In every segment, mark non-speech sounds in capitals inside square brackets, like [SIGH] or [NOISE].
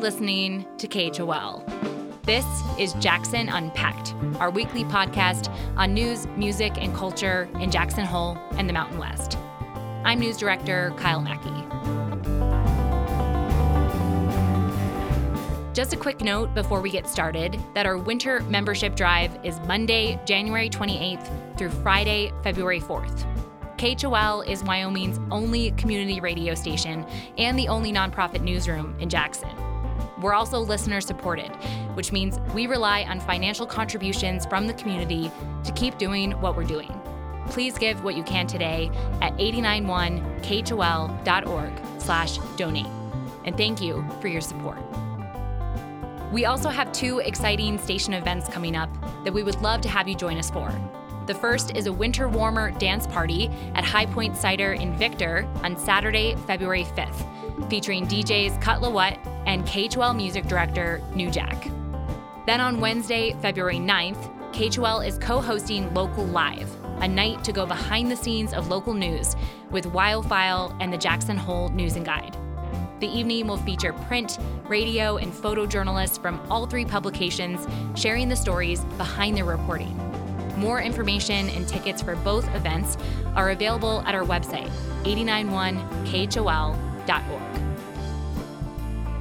listening to KHOL. This is Jackson Unpacked, our weekly podcast on news, music, and culture in Jackson Hole and the Mountain West. I'm news director Kyle Mackey. Just a quick note before we get started that our winter membership drive is Monday, January 28th through Friday, February 4th. KHOL is Wyoming's only community radio station and the only nonprofit newsroom in Jackson. We're also listener supported, which means we rely on financial contributions from the community to keep doing what we're doing. Please give what you can today at 891khol.org slash donate. And thank you for your support. We also have two exciting station events coming up that we would love to have you join us for. The first is a winter warmer dance party at High Point Cider in Victor on Saturday, February 5th, featuring DJs Cut Lawat and KHOL music director New Jack. Then on Wednesday, February 9th, KHOL is co hosting Local Live, a night to go behind the scenes of local news with WyoFile and the Jackson Hole News and Guide. The evening will feature print, radio, and photojournalists from all three publications sharing the stories behind their reporting. More information and tickets for both events are available at our website, 891khol.org.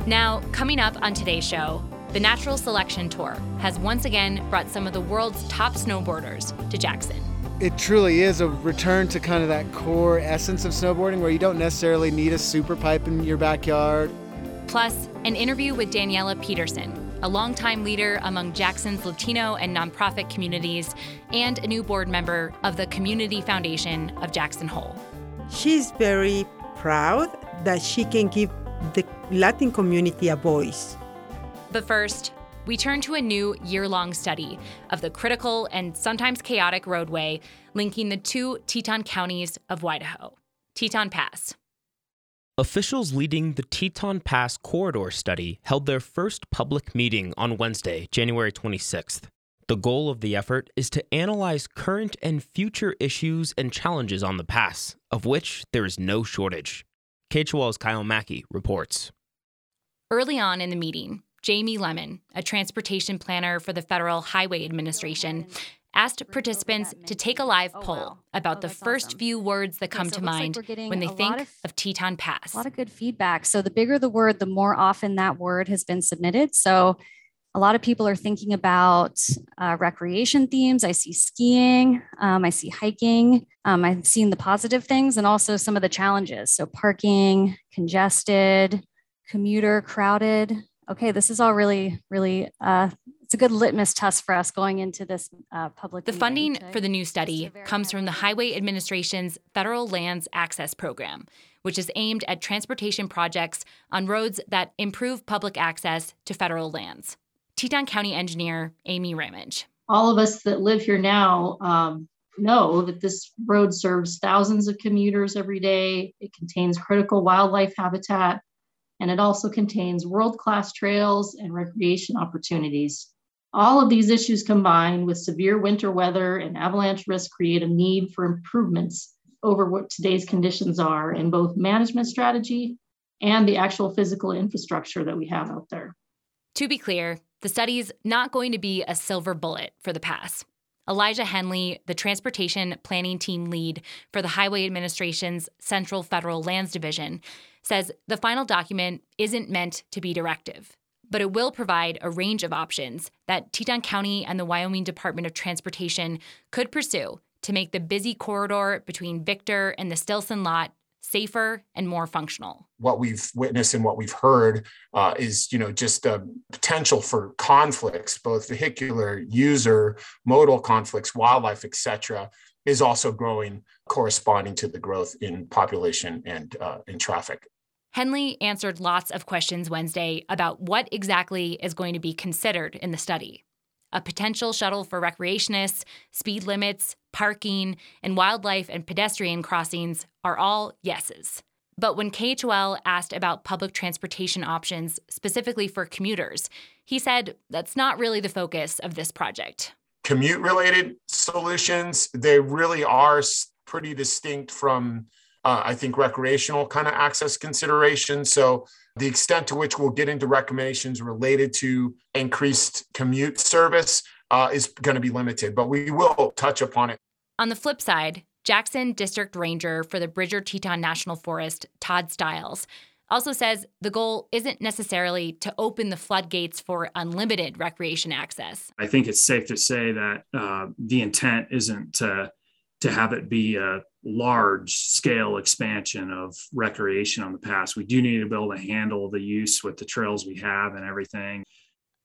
Now, coming up on today's show, the Natural Selection Tour has once again brought some of the world's top snowboarders to Jackson. It truly is a return to kind of that core essence of snowboarding where you don't necessarily need a super pipe in your backyard. Plus, an interview with Daniela Peterson, a longtime leader among Jackson's Latino and nonprofit communities, and a new board member of the Community Foundation of Jackson Hole. She's very proud that she can give the Latin community a voice. But first, we turn to a new year long study of the critical and sometimes chaotic roadway linking the two Teton counties of Idaho Teton Pass. Officials leading the Teton Pass Corridor Study held their first public meeting on Wednesday, January 26th. The goal of the effort is to analyze current and future issues and challenges on the pass, of which there is no shortage. KHOL's Kyle Mackey reports. Early on in the meeting, Jamie Lemon, a transportation planner for the Federal Highway Administration, asked participants to take a live oh, poll about oh, the first awesome. few words that come to mind like when they think of, of Teton Pass. A lot of good feedback. So the bigger the word, the more often that word has been submitted. So a lot of people are thinking about uh, recreation themes. I see skiing, um, I see hiking. Um, I've seen the positive things and also some of the challenges. So parking, congested, commuter, crowded. Okay, this is all really, really uh, it's a good litmus test for us going into this uh, public. The funding for the new study comes from the Highway Administration's Federal Lands Access Program, which is aimed at transportation projects on roads that improve public access to federal lands. Teton County engineer Amy Ramage. All of us that live here now um, know that this road serves thousands of commuters every day. It contains critical wildlife habitat, and it also contains world class trails and recreation opportunities. All of these issues combined with severe winter weather and avalanche risk create a need for improvements over what today's conditions are in both management strategy and the actual physical infrastructure that we have out there. To be clear, the study is not going to be a silver bullet for the pass. Elijah Henley, the transportation planning team lead for the Highway Administration's Central Federal Lands Division, says the final document isn't meant to be directive but it will provide a range of options that Teton County and the Wyoming Department of Transportation could pursue to make the busy corridor between Victor and the Stilson lot safer and more functional. What we've witnessed and what we've heard uh, is, you know, just a potential for conflicts, both vehicular, user, modal conflicts, wildlife, etc., is also growing, corresponding to the growth in population and uh, in traffic. Henley answered lots of questions Wednesday about what exactly is going to be considered in the study. A potential shuttle for recreationists, speed limits, parking, and wildlife and pedestrian crossings are all yeses. But when KHOL asked about public transportation options specifically for commuters, he said that's not really the focus of this project. Commute related solutions, they really are pretty distinct from uh, I think recreational kind of access considerations. So The extent to which we'll get into recommendations related to increased commute service uh, is going to be limited, but we will touch upon it. On the flip side, Jackson District Ranger for the Bridger Teton National Forest, Todd Stiles, also says the goal isn't necessarily to open the floodgates for unlimited recreation access. I think it's safe to say that uh, the intent isn't to, to have it be a large scale expansion of recreation on the pass. We do need to be able to handle the use with the trails we have and everything.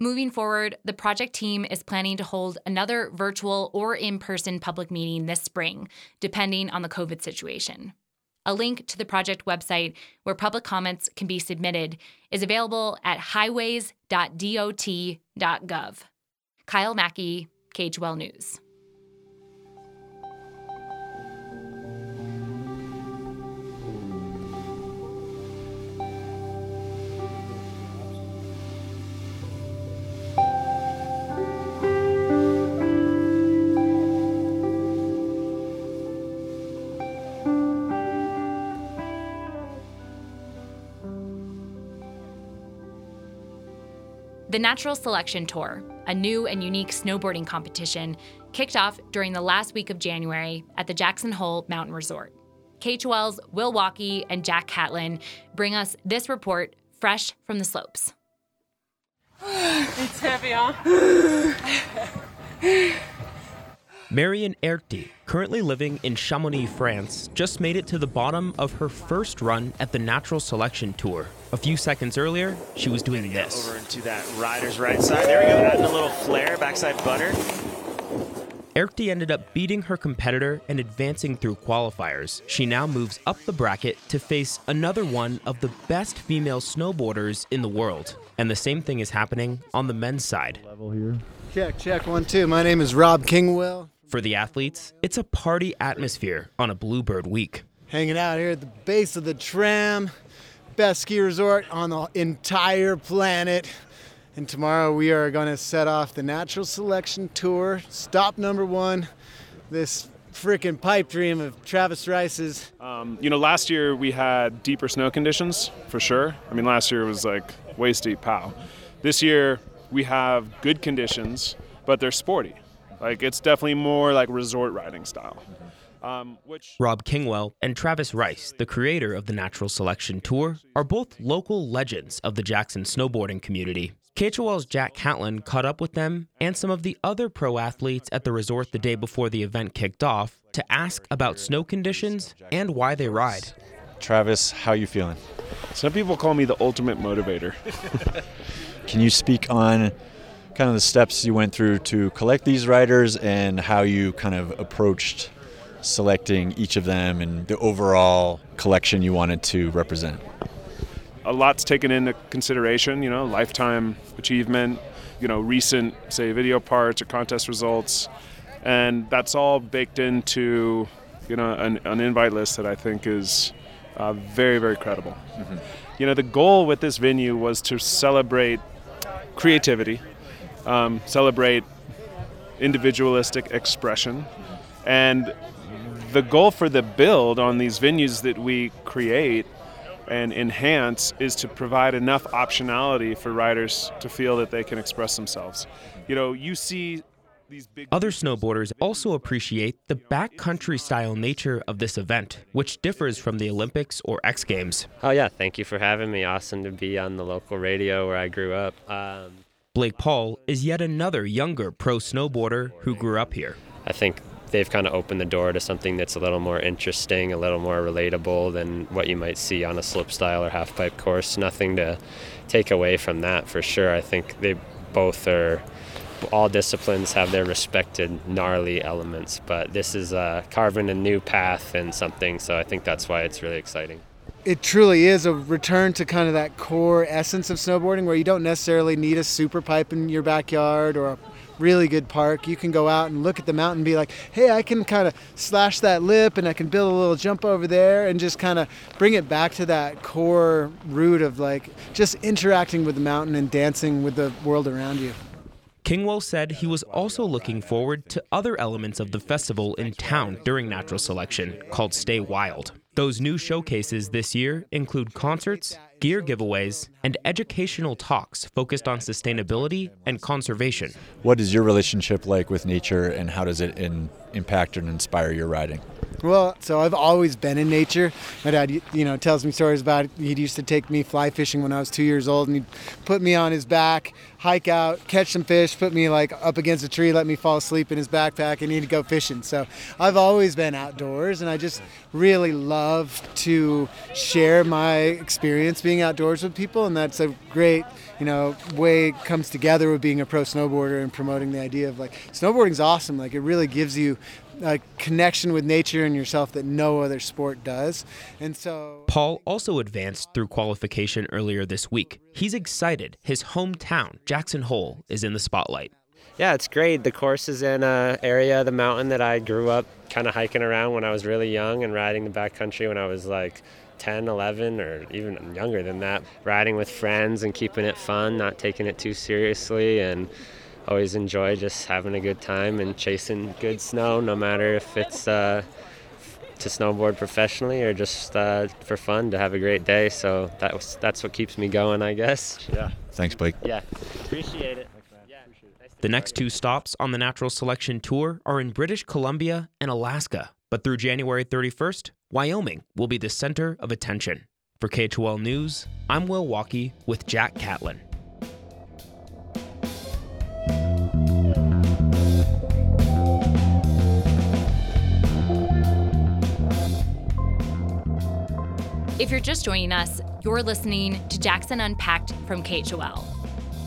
Moving forward, the project team is planning to hold another virtual or in person public meeting this spring, depending on the COVID situation. A link to the project website where public comments can be submitted is available at highways.dot.gov. Kyle Mackey, KHOL News. The Natural Selection Tour, a new and unique snowboarding competition, kicked off during the last week of January at the Jackson Hole Mountain Resort. KHOL's Will Walkey and Jack Catlin bring us this report fresh from the slopes. it's heavy, huh? Marion Haerty, currently living in Chamonix, France, just made it to the bottom of her first run at the Natural Selection Tour. A few seconds earlier, she was doing this. Over into that rider's right side. There we go, adding a little flare, backside butter. Erti ended up beating her competitor and advancing through qualifiers. She now moves up the bracket to face another one of the best female snowboarders in the world. And the same thing is happening on the men's side. Level here. Check, check, one, two. My name is Rob Kingwill. For the athletes, it's a party atmosphere on a Bluebird week. Hanging out here at the base of the tram, best ski resort on the entire planet. And tomorrow we are going to set off the natural selection tour. Stop number one, this freaking pipe dream of Travis Rice's. Um, you know, last year we had deeper snow conditions for sure. I mean, last year was like waist deep pow. This year we have good conditions, but they're sporty. Like it's definitely more like resort riding style. Um, which Rob Kingwill and Travis Rice, the creator of the Natural Selection Tour, are both local legends of the Jackson snowboarding community. KHOL's Jack Catlin caught up with them and some of the other pro athletes at the resort the day before the event kicked off to ask about snow conditions and why they ride. Travis, how you feeling? Some people call me the ultimate motivator. [LAUGHS] Can you speak on kind of the steps you went through to collect these riders and how you kind of approached selecting each of them and the overall collection you wanted to represent? A lot's taken into consideration, you know, lifetime achievement, you know, recent, say, video parts or contest results. And that's all baked into, you know, an, an invite list that I think is uh, very, very credible. Mm-hmm. You know, the goal with this venue was to celebrate creativity, um, celebrate individualistic expression. And the goal for the build on these venues that we create and enhance is to provide enough optionality for riders to feel that they can express themselves. You know, you see other snowboarders also appreciate the backcountry style nature of this event, which differs from the Olympics or X Games. Oh, yeah. Thank you for having me. Awesome to be on the local radio where I grew up. Um, Blake Paul is yet another younger pro snowboarder who grew up here. I think they've kind of opened the door to something that's a little more interesting, a little more relatable than what you might see on a slopestyle or halfpipe course. Nothing to take away from that for sure. I think they both are. All disciplines have their respected gnarly elements, but this is uh, carving a new path and something. So I think that's why it's really exciting it truly is a return to kind of that core essence of snowboarding where you don't necessarily need a super pipe in your backyard or a really good park. You can go out and look at the mountain and be like, hey, I can kind of slash that lip and I can build a little jump over there and just kind of bring it back to that core root of like just interacting with the mountain and dancing with the world around you. Kingwill said he was also looking forward to other elements of the festival in town during natural selection called Stay Wild. Those new showcases this year include concerts, gear giveaways, and educational talks focused on sustainability and conservation. What is your relationship like with nature, and how does it in, impact and inspire your riding? Well, so I've always been in nature. My dad, you know, tells me stories about it. He used to take me fly fishing when I was two years old, and he'd put me on his back, hike out, catch some fish, put me like up against a tree, let me fall asleep in his backpack, and he'd go fishing. So I've always been outdoors, and I just really love to share my experience being outdoors with people, and that's a great, you know, way it comes together with being a pro snowboarder and promoting the idea of like snowboarding's awesome. Like it really gives you a connection with nature and yourself that no other sport does. And so Paul also advanced through qualification earlier this week. He's excited. His hometown, Jackson Hole, is in the spotlight. Yeah, it's great. The course is in an area of the mountain that I grew up kind of hiking around when I was really young and riding the backcountry when I was like 10, 11, or even younger than that. Riding with friends and keeping it fun, not taking it too seriously, and always enjoy just having a good time and chasing good snow, no matter if it's uh, to snowboard professionally or just uh, for fun to have a great day. So that was, that's what keeps me going, I guess. Yeah. Thanks, Blake. Yeah, appreciate it. The next two stops on the natural selection tour are in British Columbia and Alaska. But through January 31st, Wyoming will be the center of attention. For KHOL News, I'm Will Walkey with Jack Catlin. If you're just joining us, you're listening to Jackson Unpacked from KHOL.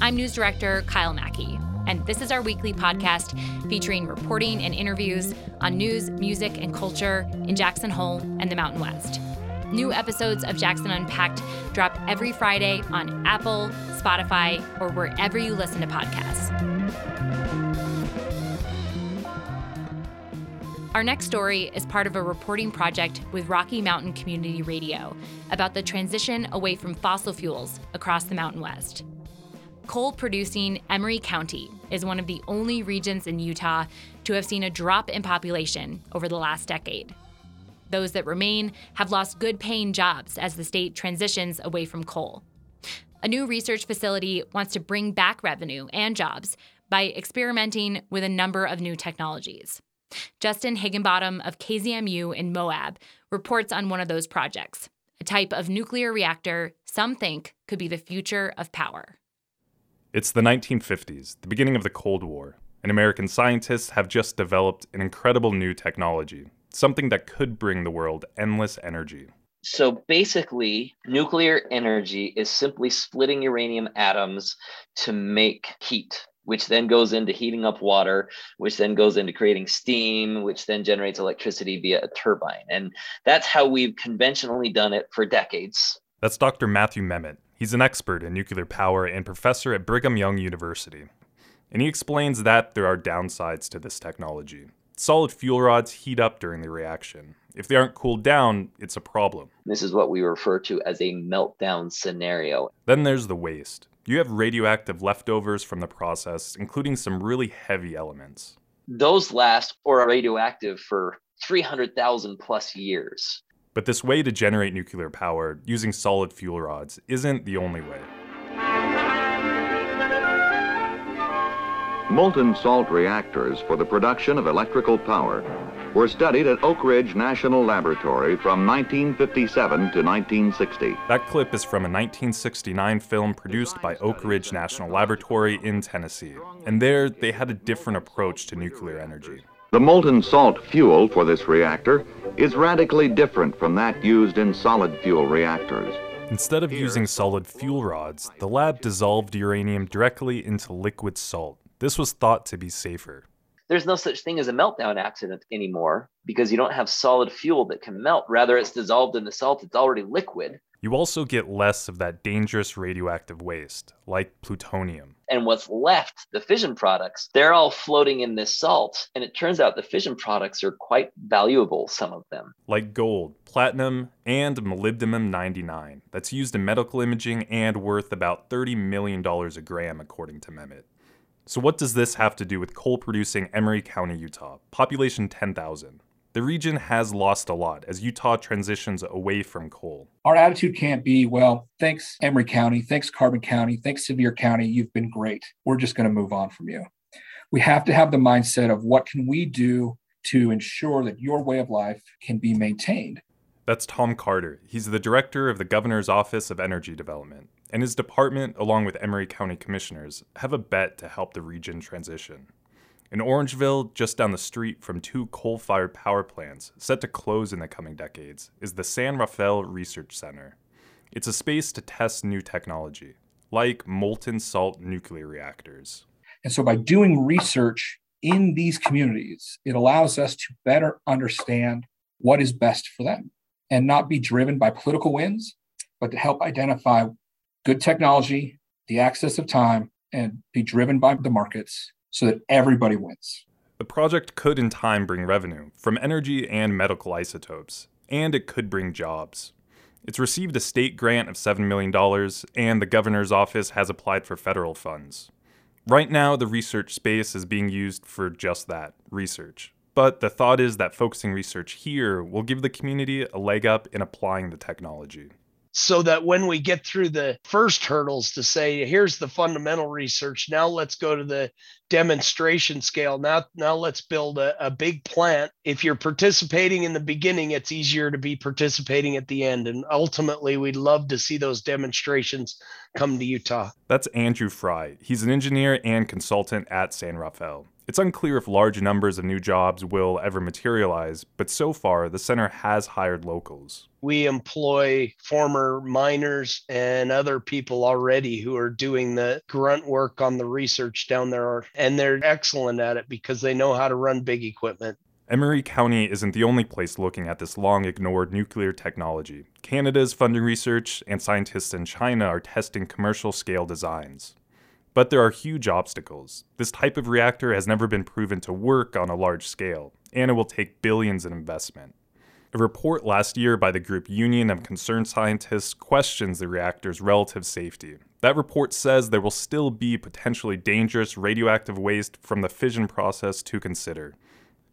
I'm News Director Kyle Mackey, and this is our weekly podcast featuring reporting and interviews on news, music, and culture in Jackson Hole and the Mountain West. New episodes of Jackson Unpacked drop every Friday on Apple, Spotify, or wherever you listen to podcasts. Our next story is part of a reporting project with Rocky Mountain Community Radio about the transition away from fossil fuels across the Mountain West. Coal producing Emery County is one of the only regions in Utah to have seen a drop in population over the last decade. Those that remain have lost good paying jobs as the state transitions away from coal. A new research facility wants to bring back revenue and jobs by experimenting with a number of new technologies. Justin Higginbottom of KZMU in Moab reports on one of those projects, a type of nuclear reactor some think could be the future of power. It's the 1950s, the beginning of the Cold War, and American scientists have just developed an incredible new technology, something that could bring the world endless energy. So basically, nuclear energy is simply splitting uranium atoms to make heat which then goes into heating up water, which then goes into creating steam, which then generates electricity via a turbine. And that's how we've conventionally done it for decades. That's Dr. Matthew Memmott. He's an expert in nuclear power and professor at Brigham Young University. And he explains that there are downsides to this technology. Solid fuel rods heat up during the reaction. If they aren't cooled down, it's a problem. This is what we refer to as a meltdown scenario. Then there's the waste. You have radioactive leftovers from the process, including some really heavy elements. Those last or are radioactive for 300,000 plus years. But this way to generate nuclear power using solid fuel rods isn't the only way. Molten salt reactors for the production of electrical power were studied at Oak Ridge National Laboratory from 1957 to 1960. That clip is from a 1969 film produced by Oak Ridge National Laboratory in Tennessee. And there, they had a different approach to nuclear energy. The molten salt fuel for this reactor is radically different from that used in solid fuel reactors. Instead of using solid fuel rods, the lab dissolved uranium directly into liquid salt. This was thought to be safer. There's no such thing as a meltdown accident anymore because you don't have solid fuel that can melt. Rather, it's dissolved in the salt, it's already liquid. You also get less of that dangerous radioactive waste, like plutonium. And what's left, the fission products, they're all floating in this salt. And it turns out the fission products are quite valuable, some of them. Like gold, platinum, and molybdenum 99, that's used in medical imaging and worth about $30 million a gram, according to Memmott. So, what does this have to do with coal producing Emery County, Utah? Population 10,000. the region has lost a lot as Utah transitions away from coal. Our attitude can't be, well, thanks Emery County, thanks Carbon County, thanks Sevier County, you've been great. We're just going to move on from you. We have to have the mindset of what can we do to ensure that your way of life can be maintained. That's Tom Carter. He's the director of the Governor's Office of Energy Development, and his department, along with Emery County commissioners, have a bet to help the region transition. In Orangeville, just down the street from two coal fired power plants set to close in the coming decades, is the San Rafael Research Center. It's a space to test new technology, like molten salt nuclear reactors. And so, by doing research in these communities, it allows us to better understand what is best for them and not be driven by political wins, but to help identify good technology, the access of time, and be driven by the markets so that everybody wins. The project could in time bring revenue from energy and medical isotopes, and it could bring jobs. It's received a state grant of $7 million, and the governor's office has applied for federal funds. Right now, the research space is being used for just that research. But the thought is that focusing research here will give the community a leg up in applying the technology. So that when we get through the first hurdles to say, here's the fundamental research, now let's go to the demonstration scale. Now, now let's build a, a big plant. If you're participating in the beginning, it's easier to be participating at the end. And ultimately, we'd love to see those demonstrations come to Utah. That's Andrew Fry. He's an engineer and consultant at San Rafael. It's unclear if large numbers of new jobs will ever materialize, but so far, the center has hired locals. We employ former miners and other people already who are doing the grunt work on the research down there, and they're excellent at it because they know how to run big equipment. Emery County isn't the only place looking at this long ignored nuclear technology. Canada is funding research, and scientists in China are testing commercial scale designs. But there are huge obstacles. This type of reactor has never been proven to work on a large scale, and it will take billions in investment. A report last year by the group Union of Concerned Scientists questions the reactor's relative safety. That report says there will still be potentially dangerous radioactive waste from the fission process to consider.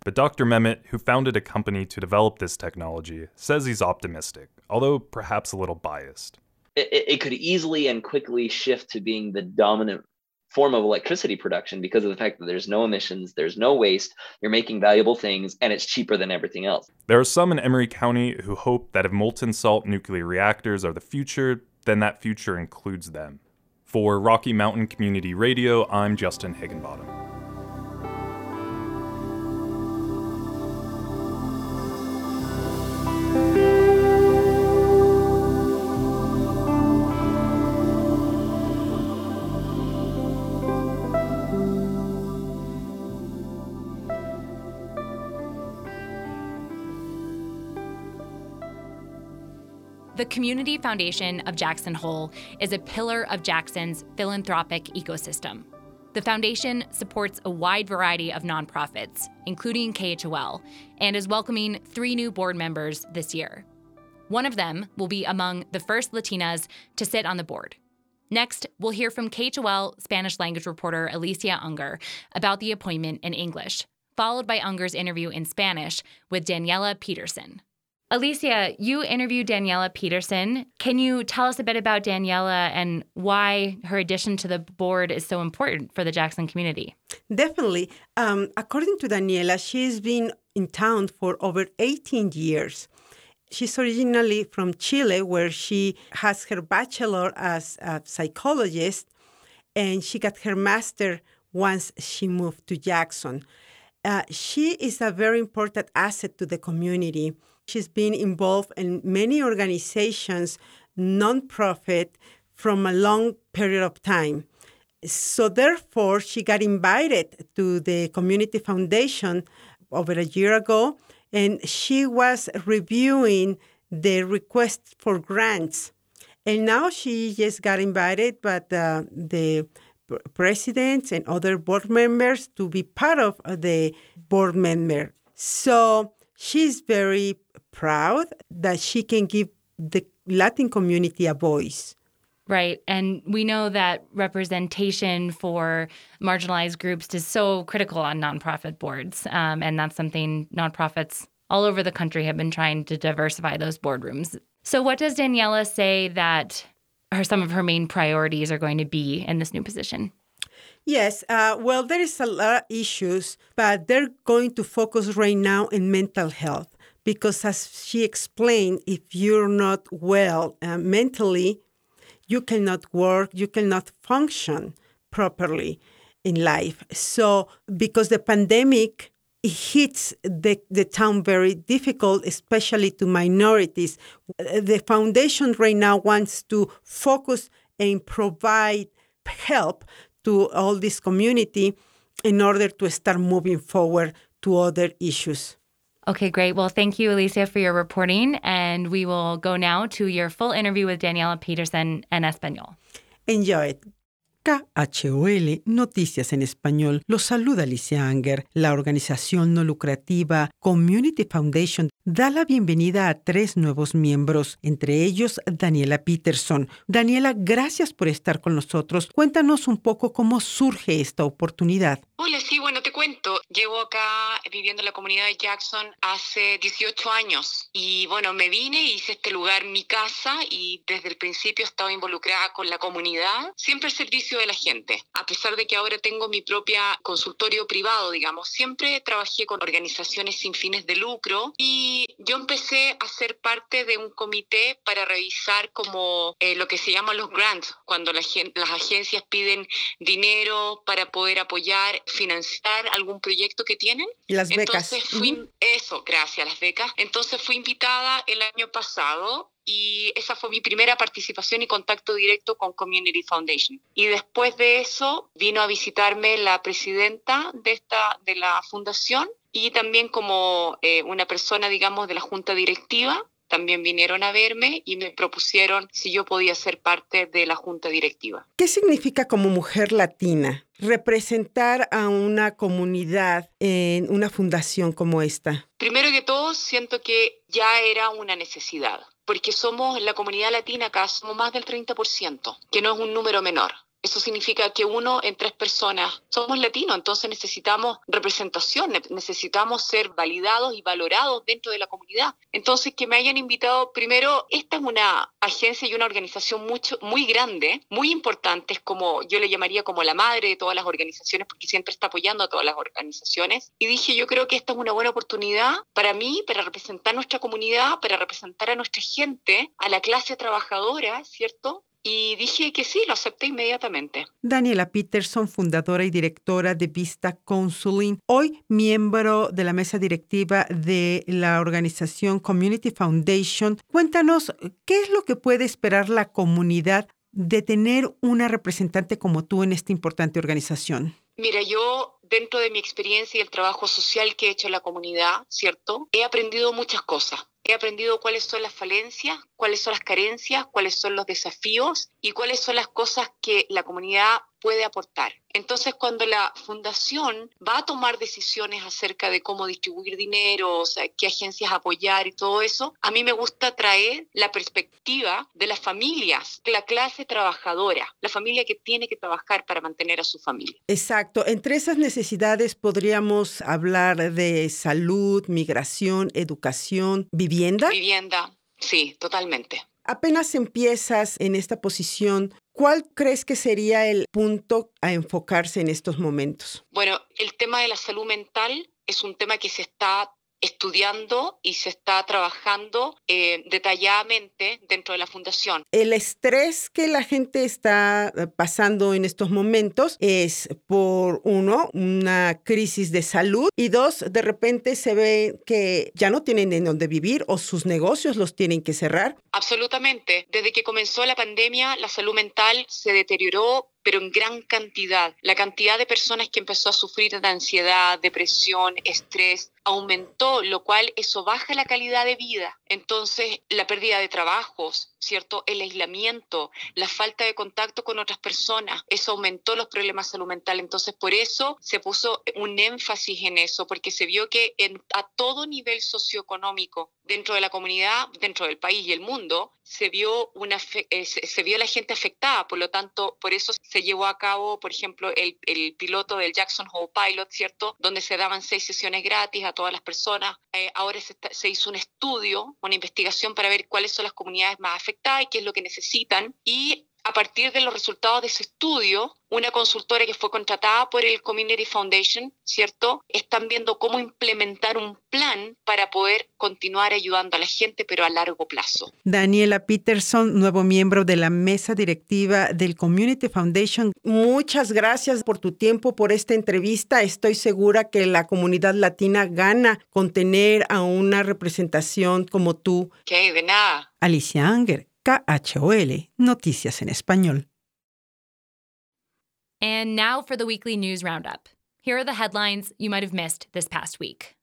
But Dr. Memmott, who founded a company to develop this technology, says he's optimistic, although perhaps a little biased. It, it could easily and quickly shift to being the dominant form of electricity production because of the fact that there's no emissions, there's no waste, you're making valuable things, and it's cheaper than everything else. There are some in Emery County who hope that if molten salt nuclear reactors are the future, then that future includes them. For Rocky Mountain Community Radio, I'm Justin Higginbottom. The Community Foundation of Jackson Hole is a pillar of Jackson's philanthropic ecosystem. The foundation supports a wide variety of nonprofits, including KHOL, and is welcoming three new board members this year. One of them will be among the first Latinas to sit on the board. Next, we'll hear from KHOL Spanish language reporter Alicia Unger about the appointment in English, followed by Unger's interview in Spanish with Daniela Peterson. Alicia, you interviewed Daniela Peterson. Can you tell us a bit about Daniela and why her addition to the board is so important for the Jackson community? Definitely. Um, according to Daniela, she's been in town for over 18 years. She's originally from Chile, where she has her bachelor as a psychologist, and she got her master once she moved to Jackson. Uh, she is a very important asset to the community She's been involved in many organizations, nonprofit, from a long period of time. So, therefore, she got invited to the Community Foundation over a year ago, and she was reviewing the request for grants. And now she just got invited by uh, the, the presidents and other board members to be part of uh, the board member. So she's very proud that she can give the Latin community a voice. Right. And we know that representation for marginalized groups is so critical on nonprofit boards. Um, and that's something nonprofits all over the country have been trying to diversify those boardrooms. So, what does Daniela say that are some of her main priorities are going to be in this new position? Yes, uh, well, there is a lot of issues, but they're going to focus right now in mental health because, as she explained, if you're not well uh, mentally, you cannot work, you cannot function properly in life. So, because the pandemic hits the, the town very difficult, especially to minorities. The foundation right now wants to focus and provide help to all this community in order to start moving forward to other issues. Okay, great. Well, thank you, Alicia, for your reporting. And we will go now to your full interview with Daniela Peterson en Español. Enjoy it. KHOL Noticias en Español los saluda Alicia Unger. La organización no lucrativa Community Foundation da la bienvenida a tres nuevos miembros, entre ellos Daniela Peterson. Daniela, gracias por estar con nosotros. Cuéntanos un poco cómo surge esta oportunidad. Hola, sí, bueno, te cuento. Llevo acá viviendo en la comunidad de Jackson hace 18 años y bueno, me vine y hice este lugar mi casa y desde el principio he estado involucrada con la comunidad, siempre al servicio de la gente. A pesar de que ahora tengo mi propia consultorio privado, digamos, siempre trabajé con organizaciones sin fines de lucro y yo empecé a ser parte de un comité para revisar como eh, lo que se llaman los grants, cuando la las agencias piden dinero para poder apoyar financiar algún proyecto que tienen. Las becas. Entonces fui, eso, gracias, las becas. Entonces fui invitada el año pasado y esa fue mi primera participación y contacto directo con Community Foundation. Y después de eso vino a visitarme la presidenta de, esta, de la fundación y también como eh, una persona, digamos, de la junta directiva también vinieron a verme y me propusieron si yo podía ser parte de la junta directiva. ¿Qué significa como mujer latina representar a una comunidad en una fundación como esta? Primero que todo, siento que ya era una necesidad, porque somos la comunidad latina acá, somos más del 30%, que no es un número menor. Eso significa que uno en tres personas somos latinos, entonces necesitamos representación, necesitamos ser validados y valorados dentro de la comunidad. Entonces, que me hayan invitado, primero, esta es una agencia y una organización mucho, muy grande, muy importante, es como yo le llamaría como la madre de todas las organizaciones, porque siempre está apoyando a todas las organizaciones. Y dije, yo creo que esta es una buena oportunidad para mí, para representar nuestra comunidad, para representar a nuestra gente, a la clase trabajadora, ¿cierto? Y dije que sí, lo acepté inmediatamente. Daniela Peterson, fundadora y directora de Vista Counseling, hoy miembro de la mesa directiva de la organización Community Foundation. Cuéntanos, ¿qué es lo que puede esperar la comunidad de tener una representante como tú en esta importante organización? Mira, yo dentro de mi experiencia y el trabajo social que he hecho en la comunidad, ¿cierto? He aprendido muchas cosas. He aprendido cuáles son las falencias, cuáles son las carencias, cuáles son los desafíos y cuáles son las cosas que la comunidad puede aportar. Entonces, cuando la fundación va a tomar decisiones acerca de cómo distribuir dinero, o sea, qué agencias apoyar y todo eso, a mí me gusta traer la perspectiva de las familias, de la clase trabajadora, la familia que tiene que trabajar para mantener a su familia. Exacto. Entre esas necesidades podríamos hablar de salud, migración, educación, vivienda. Vivienda, sí, totalmente. Apenas empiezas en esta posición, ¿cuál crees que sería el punto a enfocarse en estos momentos? Bueno, el tema de la salud mental es un tema que se está estudiando y se está trabajando eh, detalladamente dentro de la fundación. El estrés que la gente está eh, pasando en estos momentos es por uno, una crisis de salud y dos, de repente se ve que ya no tienen en dónde vivir o sus negocios los tienen que cerrar. Absolutamente. Desde que comenzó la pandemia, la salud mental se deterioró pero en gran cantidad. La cantidad de personas que empezó a sufrir de ansiedad, depresión, estrés, aumentó, lo cual eso baja la calidad de vida. Entonces, la pérdida de trabajos, ¿cierto? El aislamiento, la falta de contacto con otras personas, eso aumentó los problemas de salud mental. Entonces, por eso se puso un énfasis en eso, porque se vio que a todo nivel socioeconómico, dentro de la comunidad, dentro del país y el mundo, se vio, una, eh, se vio la gente afectada. Por lo tanto, por eso se llevó a cabo, por ejemplo, el, el piloto del Jackson Hole Pilot, ¿cierto? Donde se daban seis sesiones gratis a todas las personas. Eh, ahora se, se, hizo un estudio, una investigación para ver cuáles son las comunidades más afectadas y qué es lo que necesitan. Y a partir de los resultados de ese estudio, una consultora que fue contratada por el Community Foundation, ¿cierto? Están viendo cómo implementar un plan para poder continuar ayudando a la gente, pero a largo plazo. Daniela Peterson, nuevo miembro de la mesa directiva del Community Foundation, muchas gracias por tu tiempo, por esta entrevista. Estoy segura que la comunidad latina gana con tener a una representación como tú. ¿Qué? De nada. Alicia Anger, KHOL, Noticias en Español. And now for the weekly news roundup. Here are the headlines you might have missed this past week.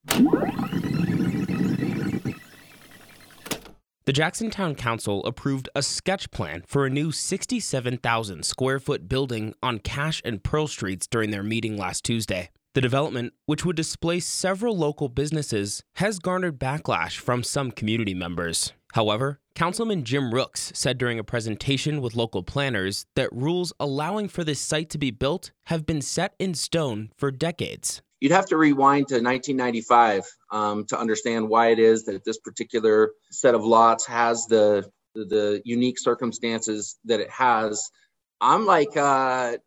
The Jacksontown Council approved a sketch plan for a new 67,000 square foot building on Cash and Pearl Streets during their meeting last Tuesday. The development, which would displace several local businesses, has garnered backlash from some community members. However, Councilman Jim Rooks said during a presentation with local planners that rules allowing for this site to be built have been set in stone for decades. You'd have to rewind to 1995 um, to understand why it is that this particular set of lots has the, the, unique circumstances that it has. I'm like uh,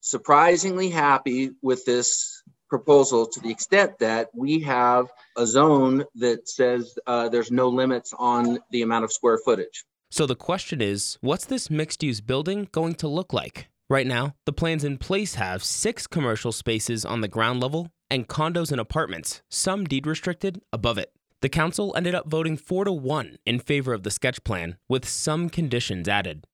surprisingly happy with this proposal to the extent that we have a zone that says uh, there's no limits on the amount of square footage. So the question is what's this mixed use building going to look like? Right now, the plans in place have six commercial spaces on the ground level and condos and apartments, some deed restricted, above it. The council ended up voting 4 to 1 in favor of the sketch plan, with some conditions added.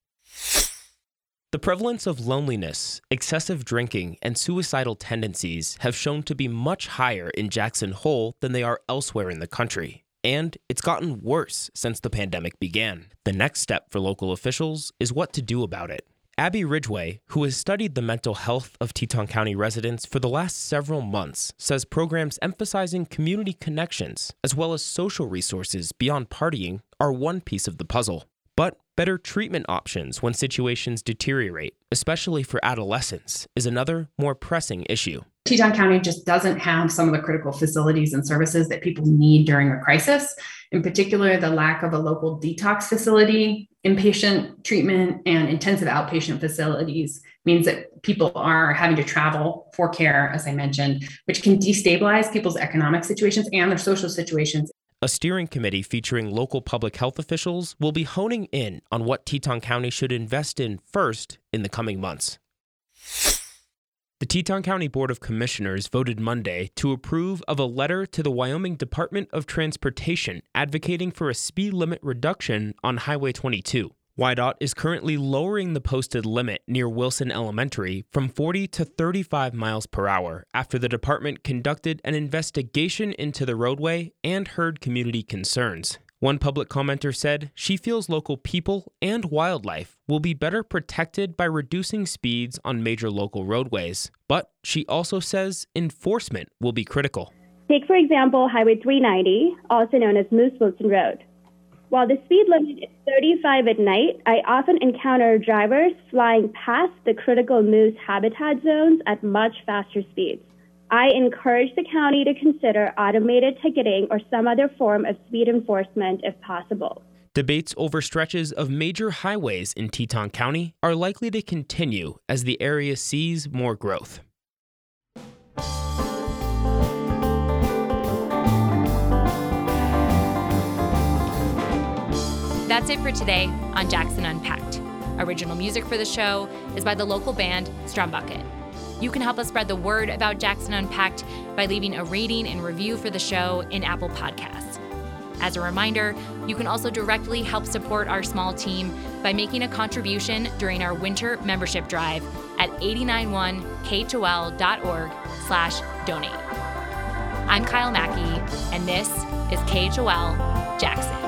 The prevalence of loneliness, excessive drinking, and suicidal tendencies have shown to be much higher in Jackson Hole than they are elsewhere in the country. And it's gotten worse since the pandemic began. The next step for local officials is what to do about it. Abby Ridgway, who has studied the mental health of Teton County residents for the last several months, says programs emphasizing community connections as well as social resources beyond partying are one piece of the puzzle. Better treatment options when situations deteriorate, especially for adolescents, is another more pressing issue. Teton County just doesn't have some of the critical facilities and services that people need during a crisis. In particular, the lack of a local detox facility, inpatient treatment, and intensive outpatient facilities means that people are having to travel for care, as I mentioned, which can destabilize people's economic situations and their social situations a steering committee featuring local public health officials will be honing in on what Teton County should invest in first in the coming months. The Teton County Board of Commissioners voted Monday to approve of a letter to the Wyoming Department of Transportation advocating for a speed limit reduction on Highway 22. WYDOT is currently lowering the posted limit near Wilson Elementary from 40 to 35 miles per hour after the department conducted an investigation into the roadway and heard community concerns. One public commenter said she feels local people and wildlife will be better protected by reducing speeds on major local roadways, but she also says enforcement will be critical. Take, for example, Highway 390, also known as Moose Wilson Road. While the speed limit is 35 at night, I often encounter drivers flying past the critical moose habitat zones at much faster speeds. I encourage the county to consider automated ticketing or some other form of speed enforcement if possible. Debates over stretches of major highways in Teton County are likely to continue as the area sees more growth. That's it for today on Jackson Unpacked. Original music for the show is by the local band Strumbucket. You can help us spread the word about Jackson Unpacked by leaving a rating and review for the show in Apple Podcasts. As a reminder, you can also directly help support our small team by making a contribution during our winter membership drive at 891khol.org slash donate. I'm Kyle Mackey, and this is KHOL Jackson.